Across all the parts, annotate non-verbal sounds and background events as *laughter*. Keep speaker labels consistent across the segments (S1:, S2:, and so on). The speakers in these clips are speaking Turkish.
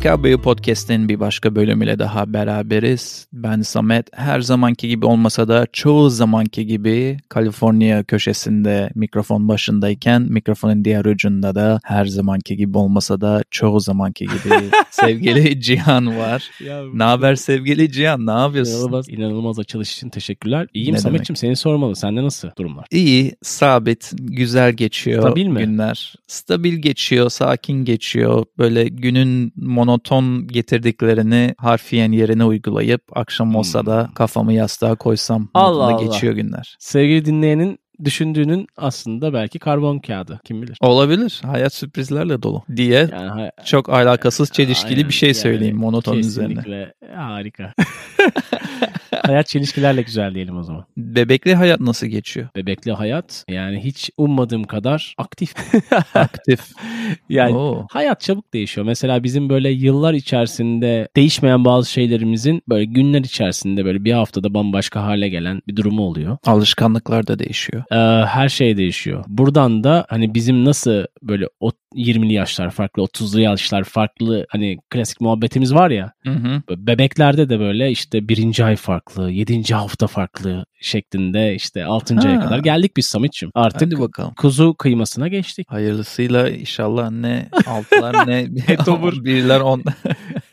S1: PKB Podcast'in bir başka bölümüyle daha beraberiz. Ben Samet. Her zamanki gibi olmasa da çoğu zamanki gibi Kaliforniya köşesinde mikrofon başındayken mikrofonun diğer ucunda da her zamanki gibi olmasa da çoğu zamanki gibi *laughs* sevgili Cihan var. ne haber sevgili Cihan? Ne yapıyorsun?
S2: İnanılmaz, inanılmaz açılış için teşekkürler. İyiyim ne Samet'ciğim seni sormalı. Sende nasıl durumlar?
S1: İyi, sabit, güzel geçiyor Stabil mi? günler. Stabil geçiyor, sakin geçiyor. Böyle günün monoton getirdiklerini harfiyen yerine uygulayıp akşam olsa da hmm. kafamı yastığa koysam Allah Allah. geçiyor günler.
S2: Sevgili dinleyenin düşündüğünün aslında belki karbon kağıdı. Kim bilir?
S1: Olabilir. Hayat sürprizlerle dolu diye yani, hay- çok alakasız çelişkili Aynen. bir şey söyleyeyim yani, monoton üzerine.
S2: Kesinlikle harika. *laughs* hayat çelişkilerle güzel diyelim o zaman.
S1: Bebekli hayat nasıl geçiyor?
S2: Bebekli hayat yani hiç ummadığım kadar aktif. *laughs*
S1: aktif.
S2: yani Oo. hayat çabuk değişiyor. Mesela bizim böyle yıllar içerisinde değişmeyen bazı şeylerimizin böyle günler içerisinde böyle bir haftada bambaşka hale gelen bir durumu oluyor.
S1: Alışkanlıklar da değişiyor.
S2: Ee, her şey değişiyor. Buradan da hani bizim nasıl böyle o 20'li yaşlar farklı, 30'lu yaşlar farklı hani klasik muhabbetimiz var ya. Hı hı. Bebeklerde de böyle işte birinci ay farklı, yedinci hafta farklı şeklinde işte altıncı aya kadar geldik biz Samet'ciğim. Artık Hadi bakalım. kuzu kıymasına geçtik.
S1: Hayırlısıyla inşallah ne altılar ne etobur *laughs* birler on.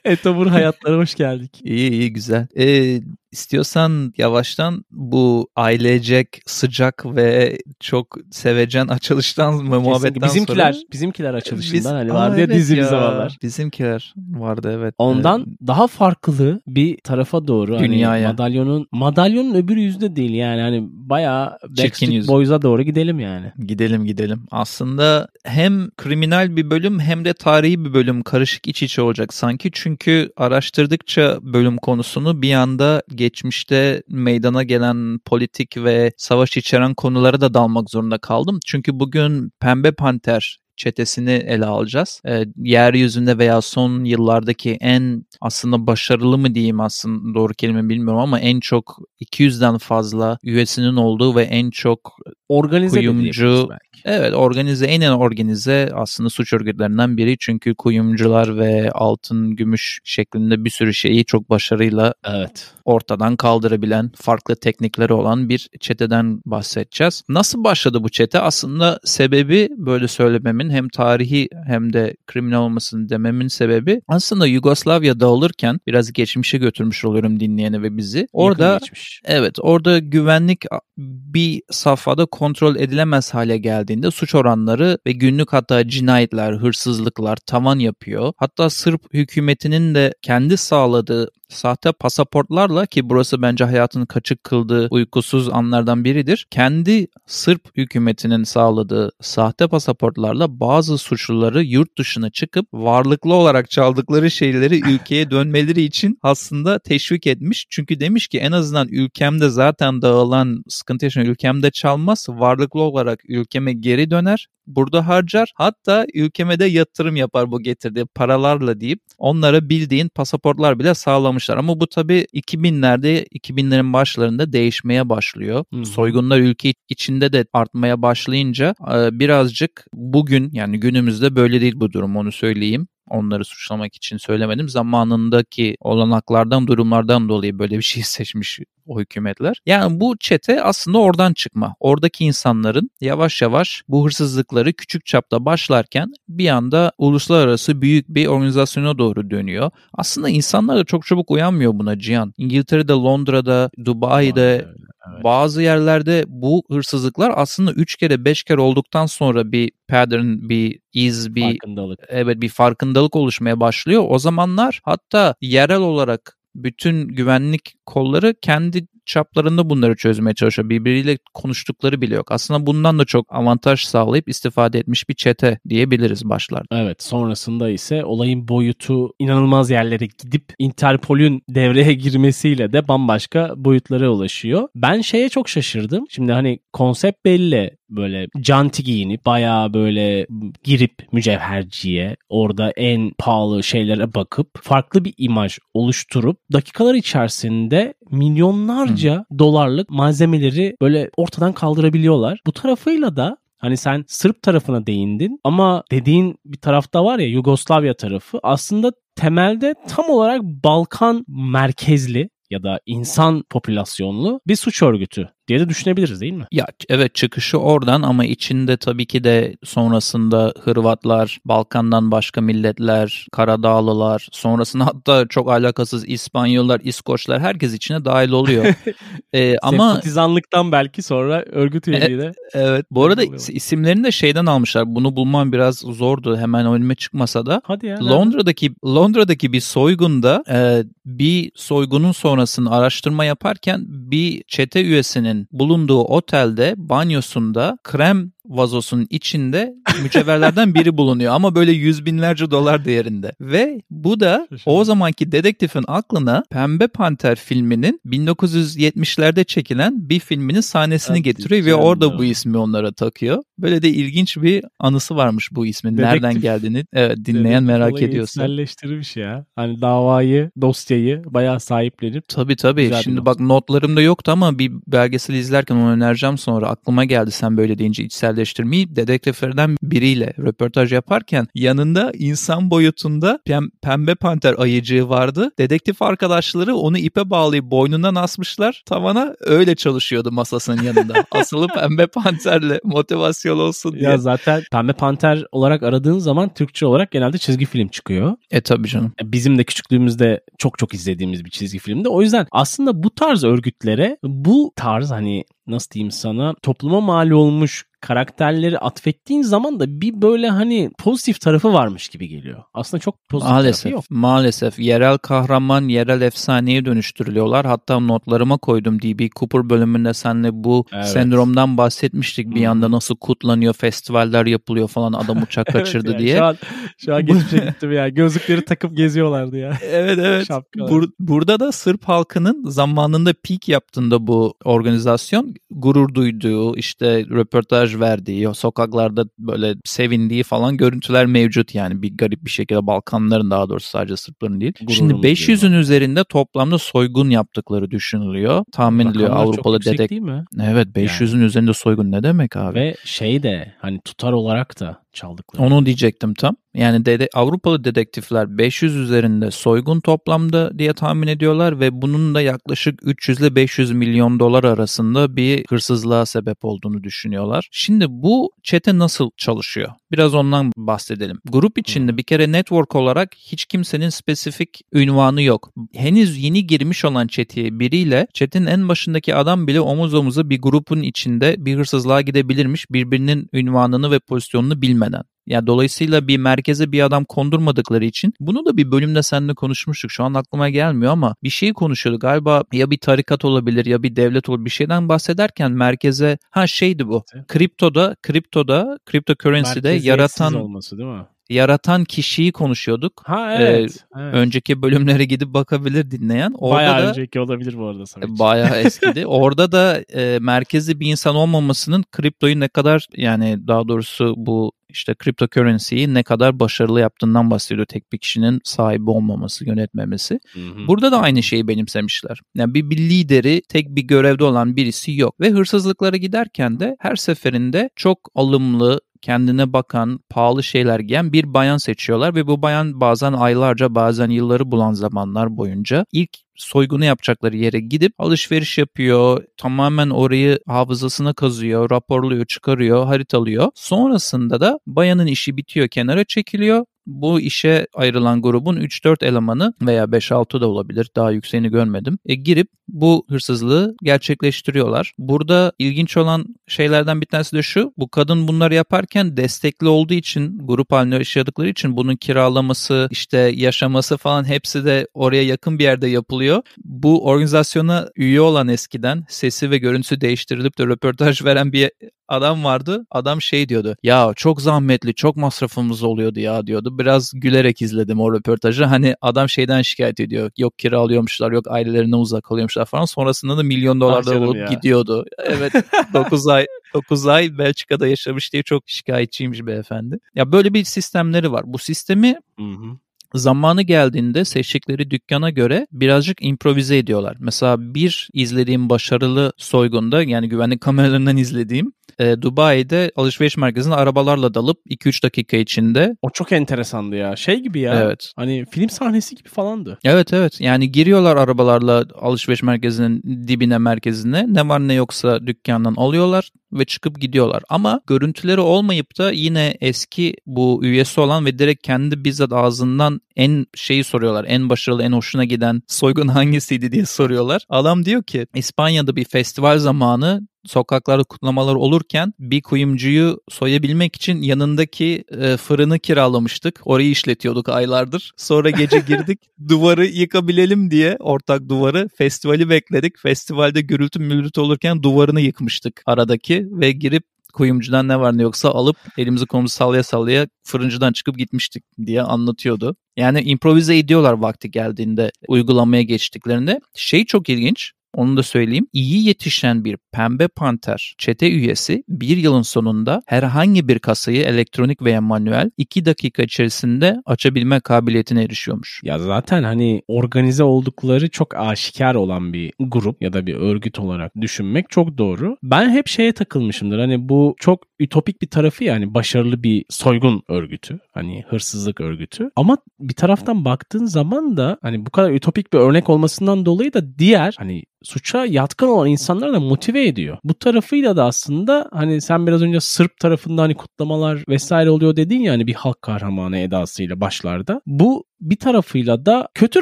S2: etobur hayatlara hoş geldik.
S1: İyi iyi güzel. Ee, İstiyorsan yavaştan bu ailecek sıcak ve çok sevecen açılıştan mı muhabbetten
S2: bizimkiler, sonra. Bizimkiler açılışından Biz, hani vardı ya dizi bir zamanlar.
S1: Bizimkiler vardı evet.
S2: Ondan evet. daha farklı bir tarafa doğru. Hani Dünyaya. Hani madalyonun, madalyonun öbür yüzde değil yani hani bayağı Backstreet Boys'a doğru gidelim yani.
S1: Gidelim gidelim. Aslında hem kriminal bir bölüm hem de tarihi bir bölüm karışık iç içe olacak sanki. Çünkü araştırdıkça bölüm konusunu bir anda geçmişte meydana gelen politik ve savaş içeren konulara da dalmak zorunda kaldım. Çünkü bugün Pembe Panter çetesini ele alacağız. E, yeryüzünde veya son yıllardaki en aslında başarılı mı diyeyim aslında doğru kelime bilmiyorum ama en çok 200'den fazla üyesinin olduğu ve en çok
S2: organize
S1: kuyumcu evet organize en en organize aslında suç örgütlerinden biri çünkü kuyumcular ve altın gümüş şeklinde bir sürü şeyi çok başarıyla evet ortadan kaldırabilen farklı teknikleri olan bir çeteden bahsedeceğiz. Nasıl başladı bu çete? Aslında sebebi böyle söylememin hem tarihi hem de kriminal olmasını dememin sebebi aslında Yugoslavya'da olurken biraz geçmişe götürmüş oluyorum dinleyeni ve bizi. Orada evet orada güvenlik bir safhada kontrol edilemez hale geldiğinde suç oranları ve günlük hatta cinayetler, hırsızlıklar tavan yapıyor. Hatta Sırp hükümetinin de kendi sağladığı sahte pasaportlarla ki burası bence hayatını kaçık kıldığı uykusuz anlardan biridir. Kendi Sırp hükümetinin sağladığı sahte pasaportlarla bazı suçluları yurt dışına çıkıp varlıklı olarak çaldıkları şeyleri *laughs* ülkeye dönmeleri için aslında teşvik etmiş. Çünkü demiş ki en azından ülkemde zaten dağılan sıkıntı yaşayan ülkemde çalmaz. Varlıklı olarak ülkeme geri döner burada harcar. Hatta ülkeme de yatırım yapar bu getirdiği paralarla deyip onlara bildiğin pasaportlar bile sağlamışlar. Ama bu tabii 2000'lerde 2000'lerin başlarında değişmeye başlıyor. Hmm. Soygunlar ülke içinde de artmaya başlayınca birazcık bugün yani günümüzde böyle değil bu durum onu söyleyeyim onları suçlamak için söylemedim. Zamanındaki olanaklardan, durumlardan dolayı böyle bir şey *laughs* seçmiş o hükümetler. Yani bu çete aslında oradan çıkma. Oradaki insanların yavaş yavaş bu hırsızlıkları küçük çapta başlarken bir anda uluslararası büyük bir organizasyona doğru dönüyor. Aslında insanlar da çok çabuk uyanmıyor buna Cihan. İngiltere'de, Londra'da, Dubai'de Evet. Bazı yerlerde bu hırsızlıklar aslında 3 kere 5 kere olduktan sonra bir pattern, bir iz, bir farkındalık. evet bir farkındalık oluşmaya başlıyor. O zamanlar hatta yerel olarak bütün güvenlik kolları kendi çaplarında bunları çözmeye çalışıyor. Birbiriyle konuştukları bile yok. Aslında bundan da çok avantaj sağlayıp istifade etmiş bir çete diyebiliriz başlarda.
S2: Evet sonrasında ise olayın boyutu inanılmaz yerlere gidip Interpol'ün devreye girmesiyle de bambaşka boyutlara ulaşıyor. Ben şeye çok şaşırdım. Şimdi hani konsept belli böyle canti giyinip bayağı böyle girip mücevherciye orada en pahalı şeylere bakıp farklı bir imaj oluşturup dakikalar içerisinde milyonlarca hmm. dolarlık malzemeleri böyle ortadan kaldırabiliyorlar. Bu tarafıyla da Hani sen Sırp tarafına değindin ama dediğin bir tarafta var ya Yugoslavya tarafı aslında temelde tam olarak Balkan merkezli ya da insan popülasyonlu bir suç örgütü diye de düşünebiliriz değil mi?
S1: Ya evet çıkışı oradan ama içinde tabii ki de sonrasında Hırvatlar, Balkan'dan başka milletler, Karadağlılar, sonrasında *laughs* hatta çok alakasız İspanyollar, İskoçlar herkes içine dahil oluyor. *laughs*
S2: ee, ama Sempatizanlıktan belki sonra örgüt üyeliği de.
S1: Evet. Bu arada isimlerini de şeyden almışlar. Bunu bulmam biraz zordu hemen önüme çıkmasa da.
S2: Hadi ya.
S1: Londra'daki Londra'daki bir soygunda e, bir soygunun sonrasını araştırma yaparken bir çete üyesinin bulunduğu otelde banyosunda krem vazosunun içinde mücevherlerden biri bulunuyor ama böyle yüz binlerce dolar değerinde. Ve bu da o zamanki dedektifin aklına Pembe Panter filminin 1970'lerde çekilen bir filminin sahnesini getiriyor ve orada bu ismi onlara takıyor. Böyle de ilginç bir anısı varmış bu ismin. Dedektif, Nereden geldiğini evet, dinleyen merak ediyorsa.
S2: Dedektifleştirmiş ya. Hani davayı, dosyayı bayağı sahiplenip.
S1: Tabii tabii. Şimdi bak notlarımda yoktu ama bir belgesel izlerken onu önereceğim sonra. Aklıma geldi sen böyle deyince içsel içselleştirmeyi dedektiflerden biriyle röportaj yaparken yanında insan boyutunda pembe panter ayıcığı vardı. Dedektif arkadaşları onu ipe bağlayıp boynundan asmışlar. Tavana öyle çalışıyordu masasının yanında. *laughs* Asılı pembe panterle motivasyon olsun diye.
S2: Ya zaten pembe panter olarak aradığın zaman Türkçe olarak genelde çizgi film çıkıyor.
S1: E tabii canım.
S2: E, bizim de küçüklüğümüzde çok çok izlediğimiz bir çizgi filmdi. O yüzden aslında bu tarz örgütlere bu tarz hani nasıl diyeyim sana topluma mal olmuş karakterleri atfettiğin zaman da bir böyle hani pozitif tarafı varmış gibi geliyor. Aslında çok pozitif
S1: maalesef,
S2: tarafı yok.
S1: Maalesef. Yerel kahraman, yerel efsaneye dönüştürülüyorlar. Hatta notlarıma koydum DB Cooper bölümünde senle bu evet. sendromdan bahsetmiştik. Bir hmm. yanda nasıl kutlanıyor, festivaller yapılıyor falan adam uçak *laughs* kaçırdı
S2: evet
S1: diye.
S2: Şu an, şu an geçmişe gittim ya. Gözlükleri takıp geziyorlardı ya. *laughs*
S1: evet evet. Bur- burada da Sırp halkının zamanında peak yaptığında bu organizasyon gurur duyduğu işte röportaj verdiği, sokaklarda böyle sevindiği falan görüntüler mevcut yani bir garip bir şekilde Balkanların daha doğrusu sadece Sırpların değil. Gururumuz Şimdi 500'ün üzerinde toplamda soygun yaptıkları düşünülüyor. Tahmin ediliyor Avrupalı dedek.
S2: değil mi?
S1: Evet 500'ün yani. üzerinde soygun ne demek abi?
S2: Ve şey de hani tutar olarak da çaldıkları.
S1: Onu diyecektim tam. Yani dede, Avrupalı dedektifler 500 üzerinde soygun toplamda diye tahmin ediyorlar ve bunun da yaklaşık 300 ile 500 milyon dolar arasında bir hırsızlığa sebep olduğunu düşünüyorlar. Şimdi bu çete nasıl çalışıyor? Biraz ondan bahsedelim. Grup içinde bir kere network olarak hiç kimsenin spesifik ünvanı yok. Henüz yeni girmiş olan çeteye biriyle çetin en başındaki adam bile omuz omuza bir grubun içinde bir hırsızlığa gidebilirmiş birbirinin ünvanını ve pozisyonunu bilmeden. Yani dolayısıyla bir merkeze bir adam kondurmadıkları için bunu da bir bölümde seninle konuşmuştuk. Şu an aklıma gelmiyor ama bir şeyi konuşuyorduk. Galiba ya bir tarikat olabilir ya bir devlet olabilir. Bir şeyden bahsederken merkeze ha şeydi bu. Kriptoda, kriptoda, cryptocurrency'de yaratan
S2: olması değil mi?
S1: yaratan kişiyi konuşuyorduk.
S2: Ha evet.
S1: Ee, evet. Önceki bölümlere gidip bakabilir dinleyen.
S2: Orada bayağı da, önceki olabilir bu arada. Sanırım.
S1: Bayağı *laughs* eskidi. Orada da e, merkezi bir insan olmamasının kriptoyu ne kadar yani daha doğrusu bu işte cryptocurrency'yi ne kadar başarılı yaptığından bahsediyor tek bir kişinin sahibi olmaması, yönetmemesi. Hı hı. Burada da aynı şeyi benimsemişler. Yani bir, bir lideri, tek bir görevde olan birisi yok ve hırsızlıklara giderken de her seferinde çok alımlı, kendine bakan, pahalı şeyler giyen bir bayan seçiyorlar ve bu bayan bazen aylarca bazen yılları bulan zamanlar boyunca ilk soygunu yapacakları yere gidip alışveriş yapıyor. Tamamen orayı hafızasına kazıyor, raporluyor, çıkarıyor, haritalıyor. Sonrasında da bayanın işi bitiyor, kenara çekiliyor bu işe ayrılan grubun 3-4 elemanı veya 5-6 da olabilir daha yükseğini görmedim. E, girip bu hırsızlığı gerçekleştiriyorlar. Burada ilginç olan şeylerden bir tanesi de şu. Bu kadın bunları yaparken destekli olduğu için grup halinde yaşadıkları için bunun kiralaması işte yaşaması falan hepsi de oraya yakın bir yerde yapılıyor. Bu organizasyona üye olan eskiden sesi ve görüntüsü değiştirilip de röportaj veren bir adam vardı. Adam şey diyordu. Ya çok zahmetli, çok masrafımız oluyordu ya diyordu. Biraz gülerek izledim o röportajı. Hani adam şeyden şikayet ediyor. Yok kira alıyormuşlar, yok ailelerinden uzak kalıyormuşlar falan. Sonrasında da milyon dolarlar ah olup ya. gidiyordu. *laughs* Evet 9 ay 9 ay Belçika'da yaşamış diye çok şikayetçiymiş beyefendi. Ya böyle bir sistemleri var. Bu sistemi hı hı zamanı geldiğinde seçtikleri dükkana göre birazcık improvize ediyorlar. Mesela bir izlediğim başarılı soygunda yani güvenlik kameralarından izlediğim e, Dubai'de alışveriş merkezine arabalarla dalıp 2-3 dakika içinde.
S2: O çok enteresandı ya. Şey gibi ya.
S1: Evet.
S2: Hani film sahnesi gibi falandı.
S1: Evet evet. Yani giriyorlar arabalarla alışveriş merkezinin dibine merkezine. Ne var ne yoksa dükkandan alıyorlar ve çıkıp gidiyorlar. Ama görüntüleri olmayıp da yine eski bu üyesi olan ve direkt kendi bizzat ağzından en şeyi soruyorlar. En başarılı, en hoşuna giden soygun *laughs* hangisiydi diye soruyorlar. Adam diyor ki İspanya'da bir festival zamanı sokaklarda kutlamalar olurken bir kuyumcuyu soyabilmek için yanındaki e, fırını kiralamıştık. Orayı işletiyorduk aylardır. Sonra gece *laughs* girdik duvarı yıkabilelim diye ortak duvarı festivali bekledik. Festivalde gürültü mürültü olurken duvarını yıkmıştık aradaki ve girip kuyumcudan ne var ne yoksa alıp elimizi kolumuzu sallaya sallaya fırıncıdan çıkıp gitmiştik diye anlatıyordu. Yani improvize ediyorlar vakti geldiğinde uygulamaya geçtiklerinde. Şey çok ilginç. Onu da söyleyeyim. İyi yetişen bir pembe panter çete üyesi bir yılın sonunda herhangi bir kasayı elektronik veya manuel 2 dakika içerisinde açabilme kabiliyetine erişiyormuş.
S2: Ya zaten hani organize oldukları çok aşikar olan bir grup ya da bir örgüt olarak düşünmek çok doğru. Ben hep şeye takılmışımdır. Hani bu çok ütopik bir tarafı yani başarılı bir soygun örgütü. Hani hırsızlık örgütü. Ama bir taraftan baktığın zaman da hani bu kadar ütopik bir örnek olmasından dolayı da diğer hani suça yatkın olan insanları da motive ediyor. Bu tarafıyla da aslında hani sen biraz önce Sırp tarafında hani kutlamalar vesaire oluyor dedin ya hani bir halk kahramanı edasıyla başlarda. Bu bir tarafıyla da kötü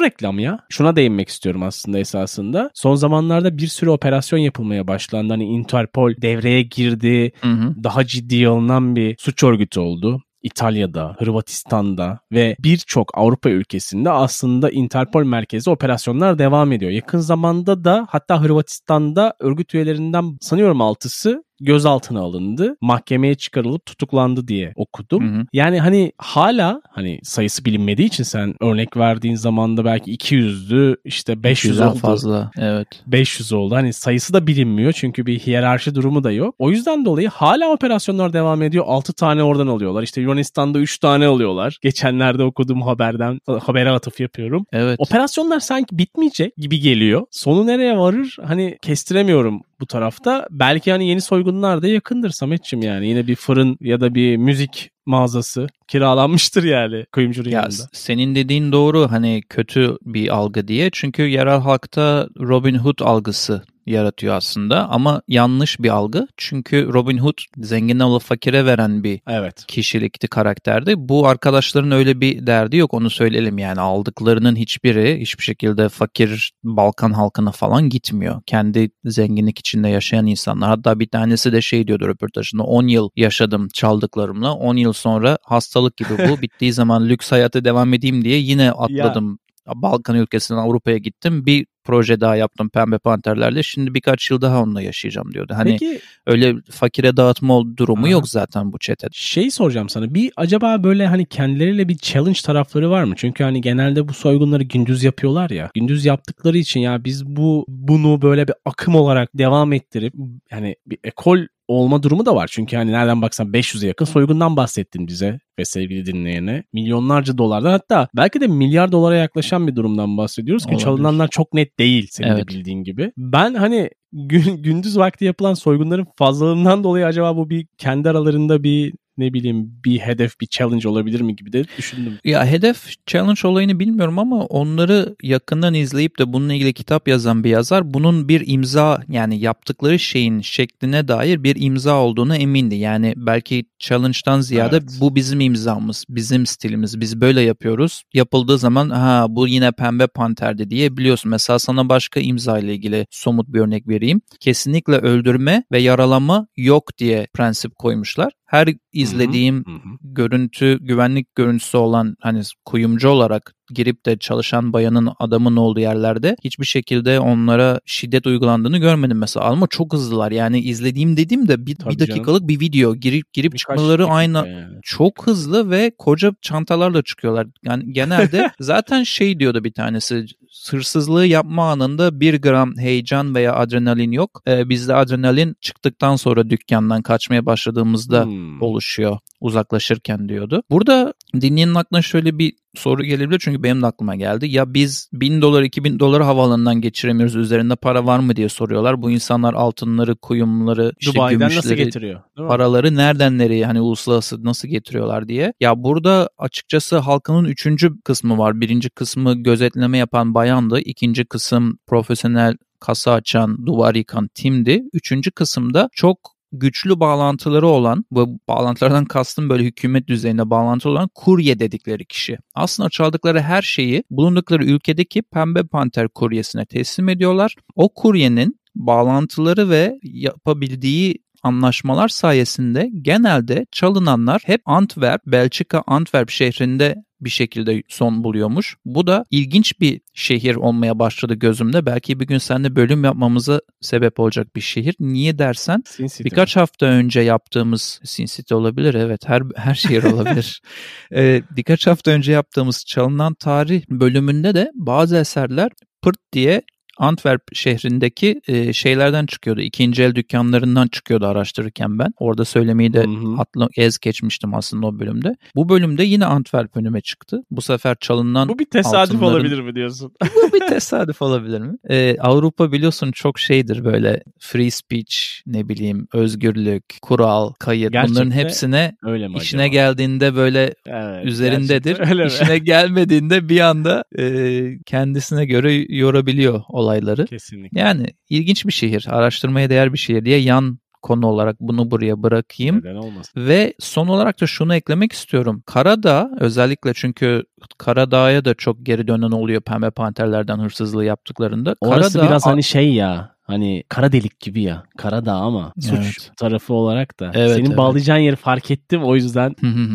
S2: reklam ya. Şuna değinmek istiyorum aslında esasında. Son zamanlarda bir sürü operasyon yapılmaya başlandı. Hani Interpol devreye girdi. Hı hı. Daha ciddiye alınan bir suç örgütü oldu. İtalya'da, Hırvatistan'da ve birçok Avrupa ülkesinde aslında Interpol merkezi operasyonlar devam ediyor. Yakın zamanda da hatta Hırvatistan'da örgüt üyelerinden sanıyorum altısı gözaltına alındı. Mahkemeye çıkarılıp tutuklandı diye okudum. Hı hı. Yani hani hala hani sayısı bilinmediği için sen örnek verdiğin zaman da belki 200'dü işte 500 oldu.
S1: fazla. Evet.
S2: 500 oldu. Hani sayısı da bilinmiyor çünkü bir hiyerarşi durumu da yok. O yüzden dolayı hala operasyonlar devam ediyor. 6 tane oradan alıyorlar. İşte Yunanistan'da 3 tane alıyorlar. Geçenlerde okuduğum haberden habere atıf yapıyorum.
S1: Evet.
S2: Operasyonlar sanki bitmeyecek gibi geliyor. Sonu nereye varır? Hani kestiremiyorum bu tarafta. Belki hani yeni soygunlar da yakındır Sametçim yani. Yine bir fırın ya da bir müzik mağazası kiralanmıştır yani kuyumcunun ya, yanında.
S1: Senin dediğin doğru hani kötü bir algı diye. Çünkü yerel halkta Robin Hood algısı yaratıyor aslında ama yanlış bir algı. Çünkü Robin Hood zengin olup fakire veren bir
S2: evet.
S1: kişilikti, karakterdi. Bu arkadaşların öyle bir derdi yok onu söyleyelim yani aldıklarının hiçbiri hiçbir şekilde fakir Balkan halkına falan gitmiyor. Kendi zenginlik içinde yaşayan insanlar. Hatta bir tanesi de şey diyordu röportajında 10 yıl yaşadım çaldıklarımla 10 yıl sonra hastalık gibi bu *laughs* bittiği zaman lüks hayata devam edeyim diye yine atladım ya. Balkan ülkesinden Avrupa'ya gittim. Bir proje daha yaptım Pembe Panterlerle. Şimdi birkaç yıl daha onunla yaşayacağım diyordu. Hani Peki, öyle fakire dağıtma durumu ha. yok zaten bu çete.
S2: Şey soracağım sana. Bir acaba böyle hani kendileriyle bir challenge tarafları var mı? Çünkü hani genelde bu soygunları gündüz yapıyorlar ya. Gündüz yaptıkları için ya biz bu bunu böyle bir akım olarak devam ettirip yani bir ekol olma durumu da var. Çünkü hani nereden baksan 500'e yakın soygundan bahsettin bize ve sevgili dinleyene. Milyonlarca dolardan hatta belki de milyar dolara yaklaşan bir durumdan bahsediyoruz ki Olabilir. çalınanlar çok net değil senin evet. de bildiğin gibi. Ben hani gün, gündüz vakti yapılan soygunların fazlalığından dolayı acaba bu bir kendi aralarında bir ne bileyim bir hedef bir challenge olabilir mi gibi de düşündüm.
S1: Ya hedef challenge olayını bilmiyorum ama onları yakından izleyip de bununla ilgili kitap yazan bir yazar bunun bir imza yani yaptıkları şeyin şekline dair bir imza olduğunu emindi. Yani belki challenge'dan ziyade evet. bu bizim imzamız, bizim stilimiz, biz böyle yapıyoruz. Yapıldığı zaman ha bu yine pembe panterdi diye biliyorsun. Mesela sana başka imza ile ilgili somut bir örnek vereyim. Kesinlikle öldürme ve yaralama yok diye prensip koymuşlar her izlediğim hı hı. görüntü güvenlik görüntüsü olan hani kuyumcu olarak girip de çalışan bayanın adamın olduğu yerlerde hiçbir şekilde onlara şiddet uygulandığını görmedim mesela ama çok hızlılar yani izlediğim dediğim de bir, bir dakikalık canım. bir video girip girip Birkaç çıkmaları aynı yani. çok hızlı ve koca çantalarla çıkıyorlar yani genelde *laughs* zaten şey diyordu bir tanesi hırsızlığı yapma anında bir gram heyecan veya adrenalin yok. Ee, bizde adrenalin çıktıktan sonra dükkandan kaçmaya başladığımızda hmm. oluşuyor uzaklaşırken diyordu. Burada dinleyenin aklına şöyle bir soru gelebilir çünkü benim de aklıma geldi. Ya biz 1000 dolar 2000 doları havaalanından geçiremiyoruz üzerinde para var mı diye soruyorlar. Bu insanlar altınları, kuyumları, işte
S2: Dubai'den
S1: gümüşleri,
S2: nasıl getiriyor?
S1: paraları nereden nereye hani uluslararası nasıl getiriyorlar diye. Ya burada açıkçası halkının üçüncü kısmı var. Birinci kısmı gözetleme yapan bayandı. İkinci kısım profesyonel kasa açan, duvar yıkan timdi. Üçüncü kısımda çok güçlü bağlantıları olan, bu bağlantılardan kastım böyle hükümet düzeyinde bağlantı olan kurye dedikleri kişi. Aslında çaldıkları her şeyi bulundukları ülkedeki Pembe Panter kuryesine teslim ediyorlar. O kuryenin bağlantıları ve yapabildiği anlaşmalar sayesinde genelde çalınanlar hep Antwerp, Belçika Antwerp şehrinde bir şekilde son buluyormuş. Bu da ilginç bir şehir olmaya başladı gözümde. Belki bir gün seninle bölüm yapmamıza sebep olacak bir şehir. Niye dersen
S2: Sin City
S1: birkaç
S2: mi?
S1: hafta önce yaptığımız Sin City olabilir evet her her şehir olabilir. *laughs* ee, birkaç hafta önce yaptığımız çalınan tarih bölümünde de bazı eserler pırt diye Antwerp şehrindeki e, şeylerden çıkıyordu. İkinci el dükkanlarından çıkıyordu araştırırken ben. Orada söylemeyi de
S2: Hı hı.
S1: atla, ez geçmiştim aslında o bölümde. Bu bölümde yine Antwerp önüme çıktı. Bu sefer çalınan
S2: Bu bir tesadüf
S1: altınların-
S2: olabilir mi diyorsun? *laughs*
S1: bu bir tesadüf olabilir mi? Ee, Avrupa biliyorsun çok şeydir böyle free speech, ne bileyim özgürlük, kural, kayıt
S2: Gerçekten
S1: bunların hepsine
S2: Öyle mi
S1: işine
S2: acaba?
S1: geldiğinde böyle
S2: Evet,
S1: üzerindedir.
S2: öyle mi?
S1: İşine gelmediğinde bir anda e, kendisine göre yorabiliyor olayları.
S2: Kesinlikle.
S1: Yani ilginç bir şehir, araştırmaya değer bir şehir diye yan konu olarak bunu buraya bırakayım.
S2: Neden olmasın?
S1: Ve son olarak da şunu eklemek istiyorum. Karadağ özellikle çünkü Karadağ'a da çok geri dönen oluyor pembe panterlerden hırsızlığı yaptıklarında.
S2: Orası
S1: Karadağ-
S2: biraz hani şey ya. Hani kara delik gibi ya. Karadağ ama suç
S1: Evet.
S2: tarafı olarak da.
S1: Evet,
S2: Senin
S1: evet.
S2: bağlayacağın yeri fark ettim. O yüzden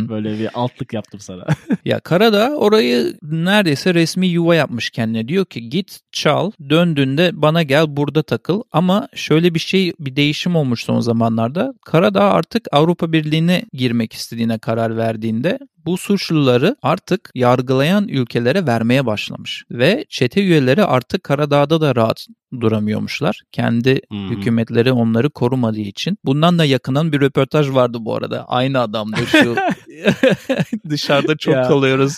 S2: böyle bir altlık yaptım sana. *laughs*
S1: ya Karadağ orayı neredeyse resmi yuva yapmış kendine. Diyor ki git çal döndüğünde bana gel burada takıl. Ama şöyle bir şey bir değişim olmuş son zamanlarda. Karadağ artık Avrupa Birliği'ne girmek istediğine karar verdiğinde bu suçluları artık yargılayan ülkelere vermeye başlamış. Ve çete üyeleri artık Karadağ'da da rahat duramıyormuşlar. Kendi
S2: Hmm.
S1: hükümetleri onları korumadığı için. Bundan da yakınan bir röportaj vardı bu arada. Aynı adamdı şu. *laughs* Dışarıda çok
S2: Ya.
S1: kalıyoruz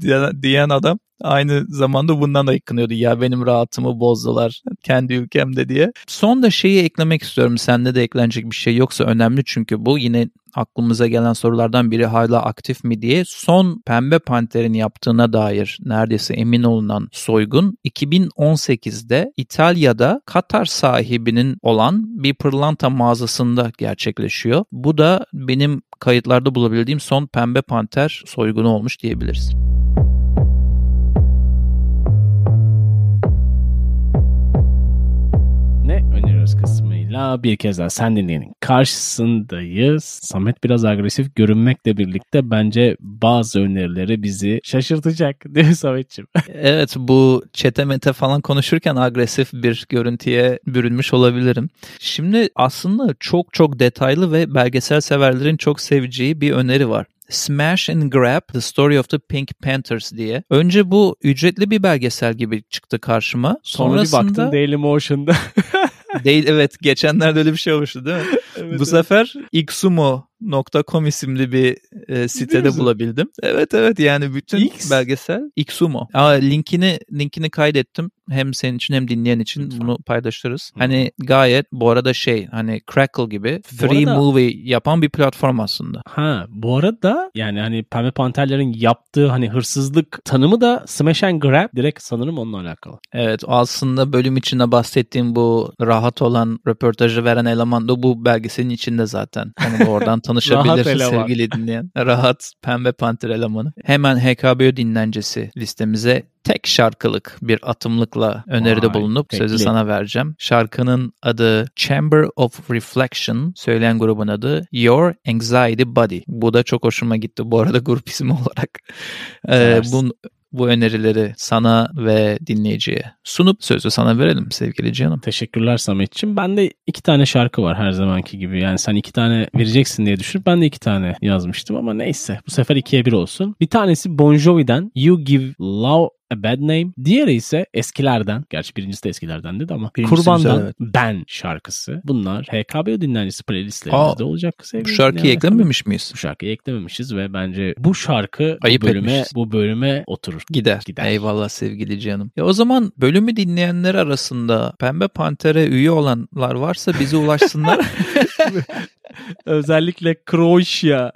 S1: diyen- diyen adam aynı zamanda bundan da yıkınıyordu. Ya benim rahatımı bozdular kendi ülkemde diye. Son da şeyi eklemek istiyorum. Sende de eklenecek bir şey yoksa önemli çünkü bu yine aklımıza gelen sorulardan biri hala aktif mi diye. Son Pembe Panter'in yaptığına dair neredeyse emin olunan soygun 2018'de İtalya'da Katar sahibinin olan bir pırlanta mağazasında gerçekleşiyor. Bu da benim kayıtlarda bulabildiğim son Pembe Panter soygunu olmuş diyebiliriz.
S2: Ne öneriyoruz kısmıyla bir kez daha sen dinleyenin karşısındayız. Samet biraz agresif görünmekle birlikte bence bazı önerileri bizi şaşırtacak değil mi Samet'ciğim? *laughs*
S1: Evet bu çete mete falan konuşurken agresif bir görüntüye bürünmüş olabilirim. Şimdi aslında çok çok detaylı ve belgesel severlerin çok seveceği bir öneri var. Smash and Grab The Story of the Pink Panthers diye. Önce bu ücretli bir belgesel gibi çıktı karşıma.
S2: Sonra bir
S1: Sonrasında
S2: baktın Dailymotion'da. *laughs*
S1: değil evet geçenlerde öyle bir şey olmuştu değil mi?
S2: Evet,
S1: Bu
S2: evet.
S1: sefer xsumo.com isimli bir e, sitede bulabildim. Evet evet yani bütün
S2: X?
S1: belgesel xsumo. Aa, linkini linkini kaydettim. Hem senin için hem dinleyen için
S2: Lütfen.
S1: bunu paylaşırız.
S2: Hı.
S1: Hani gayet bu arada şey hani Crackle gibi
S2: Bu
S1: free
S2: arada-
S1: movie yapan bir platform aslında.
S2: Ha bu arada yani hani Pembe Panterlerin yaptığı hani hırsızlık tanımı da Smash and Grab direkt sanırım onunla alakalı.
S1: Evet aslında bölüm içinde bahsettiğim bu rahat olan röportajı veren eleman da bu belgeselin içinde zaten. Onu da oradan *laughs* tanışabilir
S2: eleman.
S1: sevgili dinleyen. Rahat Pembe Panter elemanı. Hemen HKBO dinlencesi listemize tek şarkılık bir atımlıkla öneride
S2: Vay,
S1: bulunup sözü
S2: tekli.
S1: sana vereceğim. Şarkının adı Chamber of Reflection, söyleyen grubun adı Your Anxiety Body. Bu da çok hoşuma gitti bu arada grup ismi olarak. Ee,
S2: Seversin.
S1: Bu, önerileri sana ve dinleyiciye sunup sözü sana verelim sevgili canım.
S2: Teşekkürler Samet'ciğim. Bende iki tane şarkı var her zamanki gibi. Yani sen iki tane vereceksin diye düşünüp ben de iki tane yazmıştım ama neyse. Bu sefer ikiye bir olsun. Bir tanesi Bon Jovi'den You Give Love A Bad Name. Diğeri ise eskilerden. Gerçi birincisi de eskilerden dedi ama.
S1: Birincisi
S2: Kurban'dan
S1: güzel, evet.
S2: Ben şarkısı. Bunlar HKB dinlendisi playlistlerimizde
S1: Aa,
S2: olacak.
S1: Bu şarkıyı eklememiş miyiz?
S2: Bu şarkıyı eklememişiz ve bence bu şarkı
S1: Ayıp
S2: bu bölüme
S1: etmişiz.
S2: bu bölüme oturur.
S1: Gider.
S2: Gider.
S1: Eyvallah sevgili canım. Ya o zaman bölümü dinleyenler arasında Pembe Panter'e üye olanlar varsa bize ulaşsınlar. *laughs* *laughs* *laughs*
S2: Özellikle Kroaşya,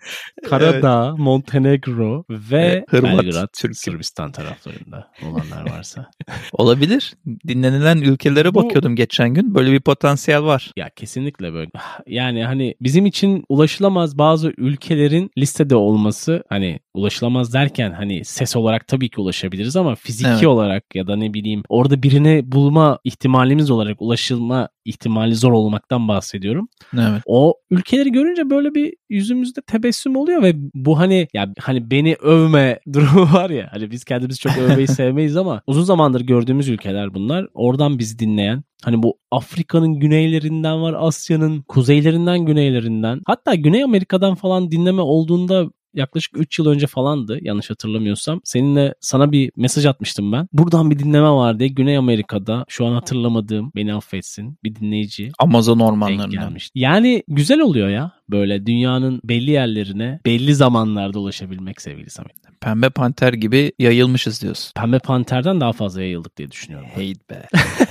S2: Karadağ, Montenegro ve
S1: Evet, Hırvat,
S2: Belgrad. Sırbistan taraflarında olanlar varsa. *laughs*
S1: Olabilir. Dinlenilen ülkelere
S2: Bu-
S1: bakıyordum geçen gün. Böyle bir potansiyel var.
S2: Ya kesinlikle böyle. *sighs* Yani hani bizim için ulaşılamaz bazı ülkelerin listede olması hani ulaşılamaz derken hani ses olarak tabii ki ulaşabiliriz ama fiziki
S1: Evet.
S2: olarak ya da ne bileyim orada birini bulma ihtimalimiz olarak ulaşılma ihtimali zor olmaktan bahsediyorum.
S1: Evet.
S2: O ülkeleri görünce böyle bir yüzümüzde tebessüm oluyor ve bu hani ya hani beni övme *laughs* durumu var ya hani biz kendimizi çok övmeyi *laughs* sevmeyiz ama uzun zamandır gördüğümüz ülkeler bunlar. Oradan bizi dinleyen Hani bu Afrika'nın güneylerinden var, Asya'nın kuzeylerinden, güneylerinden. Hatta Güney Amerika'dan falan dinleme olduğunda yaklaşık 3 yıl önce falandı yanlış hatırlamıyorsam. Seninle sana bir mesaj atmıştım ben. Buradan bir dinleme var diye Güney Amerika'da şu an hatırlamadığım beni affetsin bir dinleyici
S1: Amazon
S2: gelmiş. Yani güzel oluyor ya böyle dünyanın belli yerlerine belli zamanlarda ulaşabilmek sevgili Samet.
S1: Pembe Panter gibi yayılmışız diyorsun.
S2: Pembe Panter'den daha fazla yayıldık diye düşünüyorum.
S1: Hate be.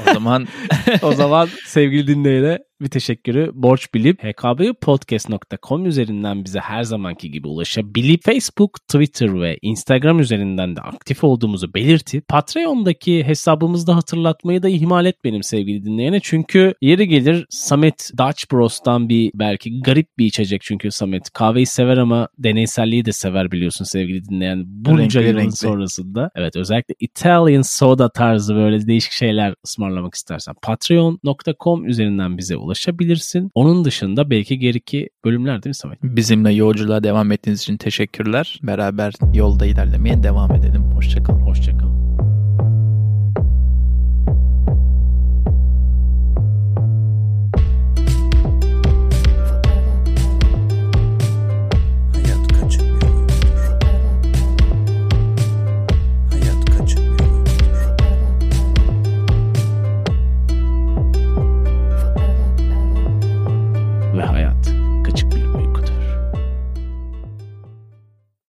S1: o zaman *laughs*
S2: o zaman sevgili dinleyene bir teşekkürü borç bilip hkbpodcast.com üzerinden bize her zamanki gibi ulaşabilip Facebook, Twitter ve Instagram üzerinden de aktif olduğumuzu belirtip Patreon'daki hesabımızda hatırlatmayı da ihmal etmeyelim sevgili dinleyene. Çünkü yeri gelir Samet Dutch Bros'tan bir belki garip bir içecek çünkü Samet kahveyi sever ama deneyselliği de sever biliyorsun sevgili dinleyen. Bunca yılın sonrasında. Evet özellikle Italian soda tarzı böyle değişik şeyler ısmarlamak istersen patreon.com üzerinden bize ulaşabilirsin. Onun dışında belki geriki bölümler değil mi Samet?
S1: bizimle yolculuğa devam ettiğiniz için teşekkürler. Beraber yolda ilerlemeye devam edelim. Hoşçakalın.
S2: Hoşçakalın.